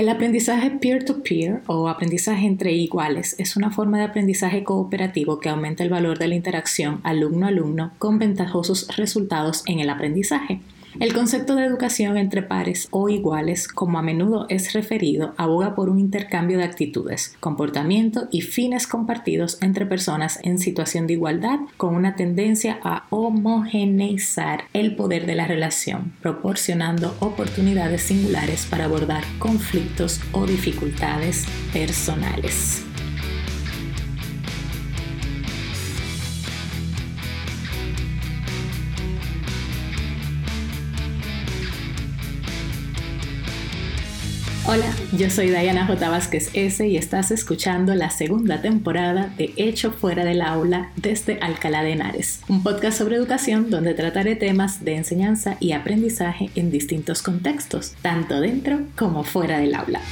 El aprendizaje peer-to-peer o aprendizaje entre iguales es una forma de aprendizaje cooperativo que aumenta el valor de la interacción alumno-alumno con ventajosos resultados en el aprendizaje. El concepto de educación entre pares o iguales, como a menudo es referido, aboga por un intercambio de actitudes, comportamiento y fines compartidos entre personas en situación de igualdad con una tendencia a homogeneizar el poder de la relación, proporcionando oportunidades singulares para abordar conflictos o dificultades personales. Hola, yo soy Diana J. Vázquez S. y estás escuchando la segunda temporada de Hecho Fuera del Aula desde Alcalá de Henares, un podcast sobre educación donde trataré temas de enseñanza y aprendizaje en distintos contextos, tanto dentro como fuera del aula.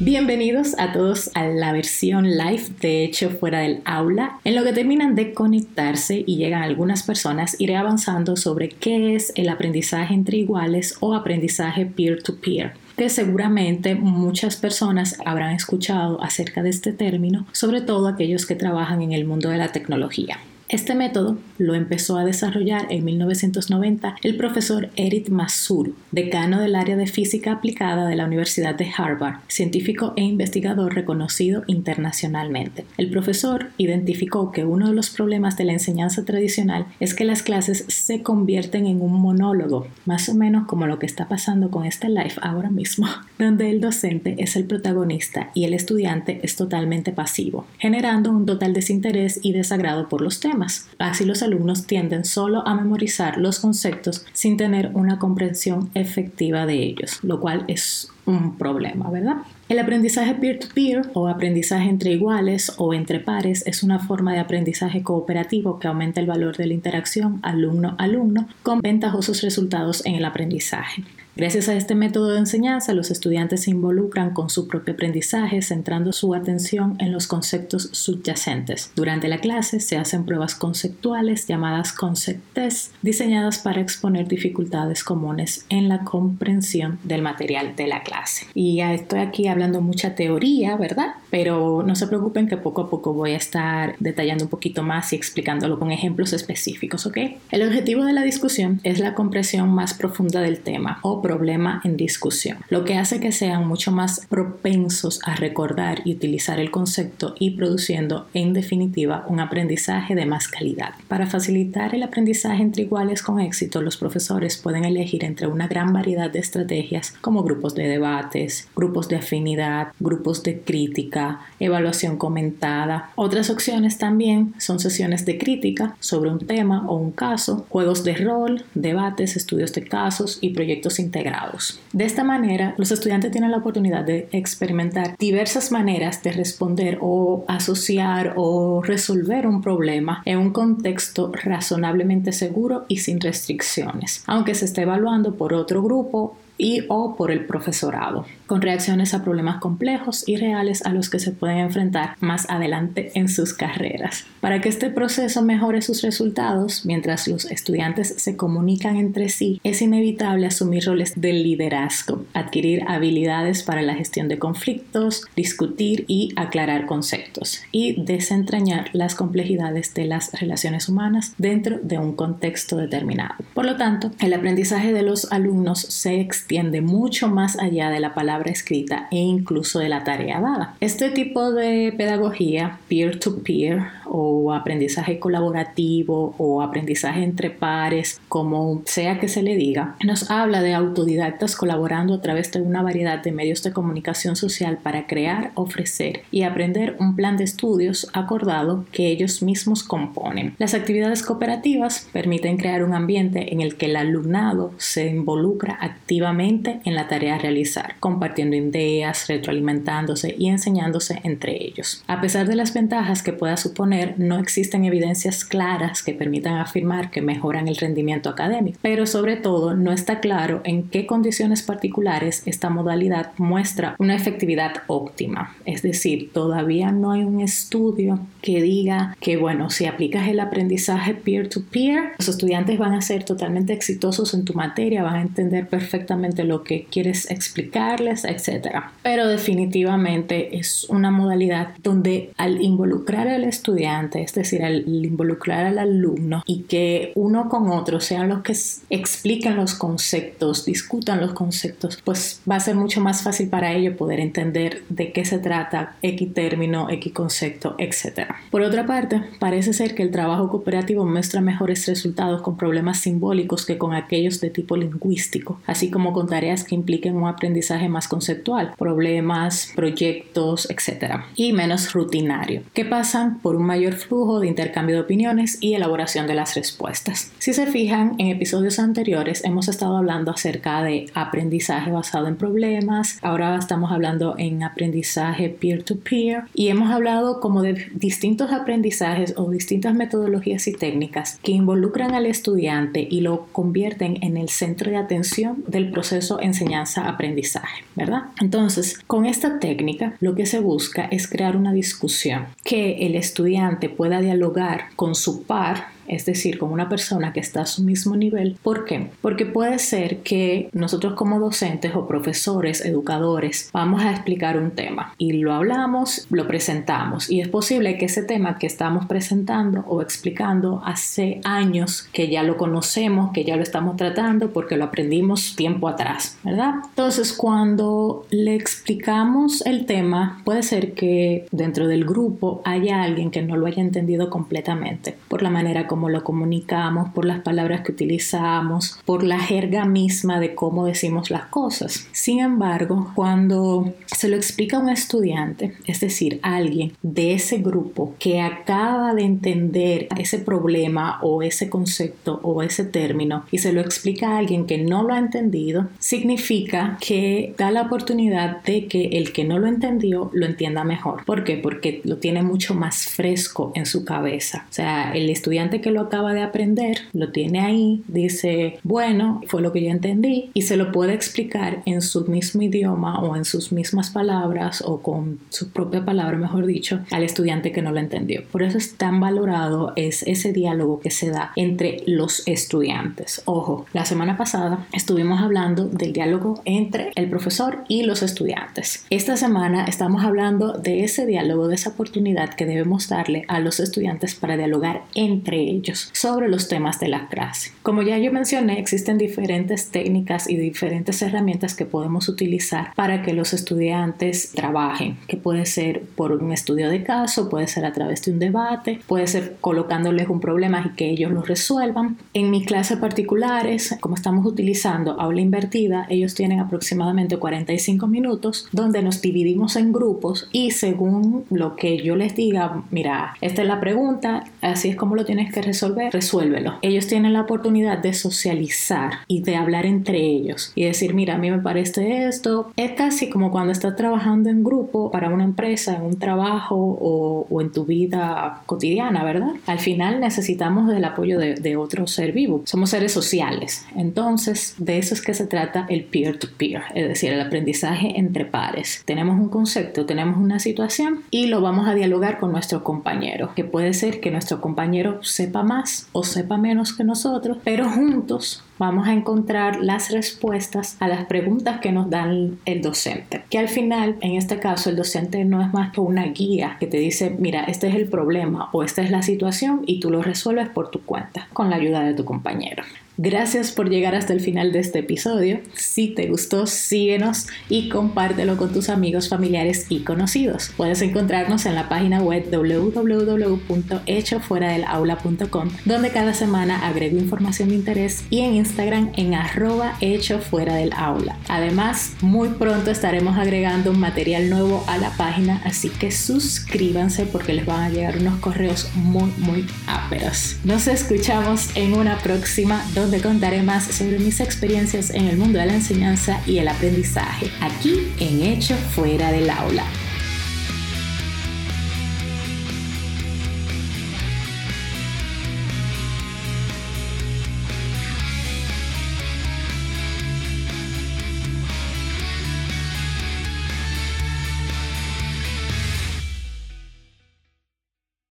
Bienvenidos a todos a la versión live de hecho fuera del aula. En lo que terminan de conectarse y llegan algunas personas, iré avanzando sobre qué es el aprendizaje entre iguales o aprendizaje peer-to-peer. que seguramente muchas personas habrán escuchado acerca de este término, sobre todo aquellos que trabajan en el mundo de la tecnología. Este método lo empezó a desarrollar en 1990 el profesor Eric Masur, decano del área de física aplicada de la Universidad de Harvard, científico e investigador reconocido internacionalmente. El profesor identificó que uno de los problemas de la enseñanza tradicional es que las clases se convierten en un monólogo, más o menos como lo que está pasando con este live ahora mismo, donde el docente es el protagonista y el estudiante es totalmente pasivo, generando un total desinterés y desagrado por los temas Así los alumnos tienden solo a memorizar los conceptos sin tener una comprensión efectiva de ellos, lo cual es un problema, ¿verdad? El aprendizaje peer-to-peer o aprendizaje entre iguales o entre pares es una forma de aprendizaje cooperativo que aumenta el valor de la interacción alumno-alumno con ventajosos resultados en el aprendizaje. Gracias a este método de enseñanza, los estudiantes se involucran con su propio aprendizaje, centrando su atención en los conceptos subyacentes. Durante la clase se hacen pruebas conceptuales llamadas concept tests, diseñadas para exponer dificultades comunes en la comprensión del material de la clase. Y ya estoy aquí hablando mucha teoría, ¿verdad? Pero no se preocupen que poco a poco voy a estar detallando un poquito más y explicándolo con ejemplos específicos, ¿ok? El objetivo de la discusión es la comprensión más profunda del tema o problema en discusión, lo que hace que sean mucho más propensos a recordar y utilizar el concepto y produciendo en definitiva un aprendizaje de más calidad. Para facilitar el aprendizaje entre iguales con éxito, los profesores pueden elegir entre una gran variedad de estrategias como grupos de debates, grupos de afinidad, grupos de crítica, evaluación comentada. Otras opciones también son sesiones de crítica sobre un tema o un caso, juegos de rol, debates, estudios de casos y proyectos integrados de esta manera, los estudiantes tienen la oportunidad de experimentar diversas maneras de responder o asociar o resolver un problema en un contexto razonablemente seguro y sin restricciones, aunque se esté evaluando por otro grupo y o por el profesorado, con reacciones a problemas complejos y reales a los que se pueden enfrentar más adelante en sus carreras. Para que este proceso mejore sus resultados, mientras los estudiantes se comunican entre sí, es inevitable asumir roles de liderazgo, adquirir habilidades para la gestión de conflictos, discutir y aclarar conceptos, y desentrañar las complejidades de las relaciones humanas dentro de un contexto determinado. Por lo tanto, el aprendizaje de los alumnos se extiende mucho más allá de la palabra escrita e incluso de la tarea dada. Este tipo de pedagogía peer-to-peer o aprendizaje colaborativo o aprendizaje entre pares, como sea que se le diga, nos habla de autodidactas colaborando a través de una variedad de medios de comunicación social para crear, ofrecer y aprender un plan de estudios acordado que ellos mismos componen. Las actividades cooperativas permiten crear un ambiente en el que el alumnado se involucra activamente en la tarea a realizar, compartiendo ideas, retroalimentándose y enseñándose entre ellos. A pesar de las ventajas que pueda suponer no existen evidencias claras que permitan afirmar que mejoran el rendimiento académico, pero sobre todo no está claro en qué condiciones particulares esta modalidad muestra una efectividad óptima. Es decir, todavía no hay un estudio que diga que, bueno, si aplicas el aprendizaje peer-to-peer, los estudiantes van a ser totalmente exitosos en tu materia, van a entender perfectamente lo que quieres explicarles, etc. Pero definitivamente es una modalidad donde al involucrar al estudiante, es decir, al involucrar al alumno y que uno con otro sean los que expliquen los conceptos, discutan los conceptos, pues va a ser mucho más fácil para ellos poder entender de qué se trata X término, X concepto, etc. Por otra parte, parece ser que el trabajo cooperativo muestra mejores resultados con problemas simbólicos que con aquellos de tipo lingüístico, así como con tareas que impliquen un aprendizaje más conceptual, problemas, proyectos, etc. Y menos rutinario, que pasan por un mayor flujo de intercambio de opiniones y elaboración de las respuestas. Si se fijan, en episodios anteriores hemos estado hablando acerca de aprendizaje basado en problemas, ahora estamos hablando en aprendizaje peer-to-peer y hemos hablado como de distintos aprendizajes o distintas metodologías y técnicas que involucran al estudiante y lo convierten en el centro de atención del proceso enseñanza-aprendizaje, ¿verdad? Entonces, con esta técnica lo que se busca es crear una discusión que el estudiante pueda dialogar con su par es decir, con una persona que está a su mismo nivel. ¿Por qué? Porque puede ser que nosotros como docentes o profesores, educadores, vamos a explicar un tema y lo hablamos, lo presentamos y es posible que ese tema que estamos presentando o explicando hace años que ya lo conocemos, que ya lo estamos tratando porque lo aprendimos tiempo atrás, ¿verdad? Entonces, cuando le explicamos el tema, puede ser que dentro del grupo haya alguien que no lo haya entendido completamente por la manera como cómo lo comunicamos, por las palabras que utilizamos, por la jerga misma de cómo decimos las cosas. Sin embargo, cuando se lo explica a un estudiante, es decir, alguien de ese grupo que acaba de entender ese problema o ese concepto o ese término y se lo explica a alguien que no lo ha entendido, significa que da la oportunidad de que el que no lo entendió lo entienda mejor. ¿Por qué? Porque lo tiene mucho más fresco en su cabeza. O sea, el estudiante que lo acaba de aprender, lo tiene ahí, dice, bueno, fue lo que yo entendí y se lo puede explicar en su mismo idioma o en sus mismas palabras o con su propia palabra, mejor dicho, al estudiante que no lo entendió. Por eso es tan valorado es ese diálogo que se da entre los estudiantes. Ojo, la semana pasada estuvimos hablando del diálogo entre el profesor y los estudiantes. Esta semana estamos hablando de ese diálogo, de esa oportunidad que debemos darle a los estudiantes para dialogar entre ellos sobre los temas de la clase. Como ya yo mencioné, existen diferentes técnicas y diferentes herramientas que podemos utilizar para que los estudiantes trabajen, que puede ser por un estudio de caso, puede ser a través de un debate, puede ser colocándoles un problema y que ellos lo resuelvan. En mis clases particulares, como estamos utilizando aula invertida, ellos tienen aproximadamente 45 minutos donde nos dividimos en grupos y según lo que yo les diga, mira, esta es la pregunta, así es como lo tienes que resolver, resuélvelo. Ellos tienen la oportunidad de socializar y de hablar entre ellos y decir, mira, a mí me parece esto. Es casi como cuando estás trabajando en grupo para una empresa, en un trabajo o, en tu vida cotidiana, ¿verdad? Al final necesitamos del apoyo de, de otro ser vivo. Somos seres sociales. Entonces, de eso es que se trata el peer-to-peer, -peer, es decir, el aprendizaje entre pares. Tenemos un concepto, tenemos una situación y lo vamos a dialogar con nuestro compañero, que puede ser que nuestro compañero sepa más o sepa menos que nosotros, pero juntos vamos a encontrar las respuestas a las preguntas que nos dan el docente. Que al final, en este caso, el docente no es más que una guía que te dice, mira, este es el problema o esta es la situación y tú lo resuelves por tu cuenta, con la ayuda de tu compañero. Gracias por llegar hasta el final de este episodio. Si te gustó, síguenos y compártelo con tus amigos, familiares y conocidos. Puedes encontrarnos en la página web www.hechofueradelaula.com, donde cada semana agrego información de interés y en Instagram en arroba hecho fuera del aula. Además, muy pronto estaremos agregando material nuevo a la página, así que suscríbanse porque les van a llegar unos correos muy, muy áperos. Nos escuchamos en una próxima donde contaré más sobre mis experiencias en el mundo de la enseñanza y el aprendizaje, aquí en Hecho Fuera del Aula.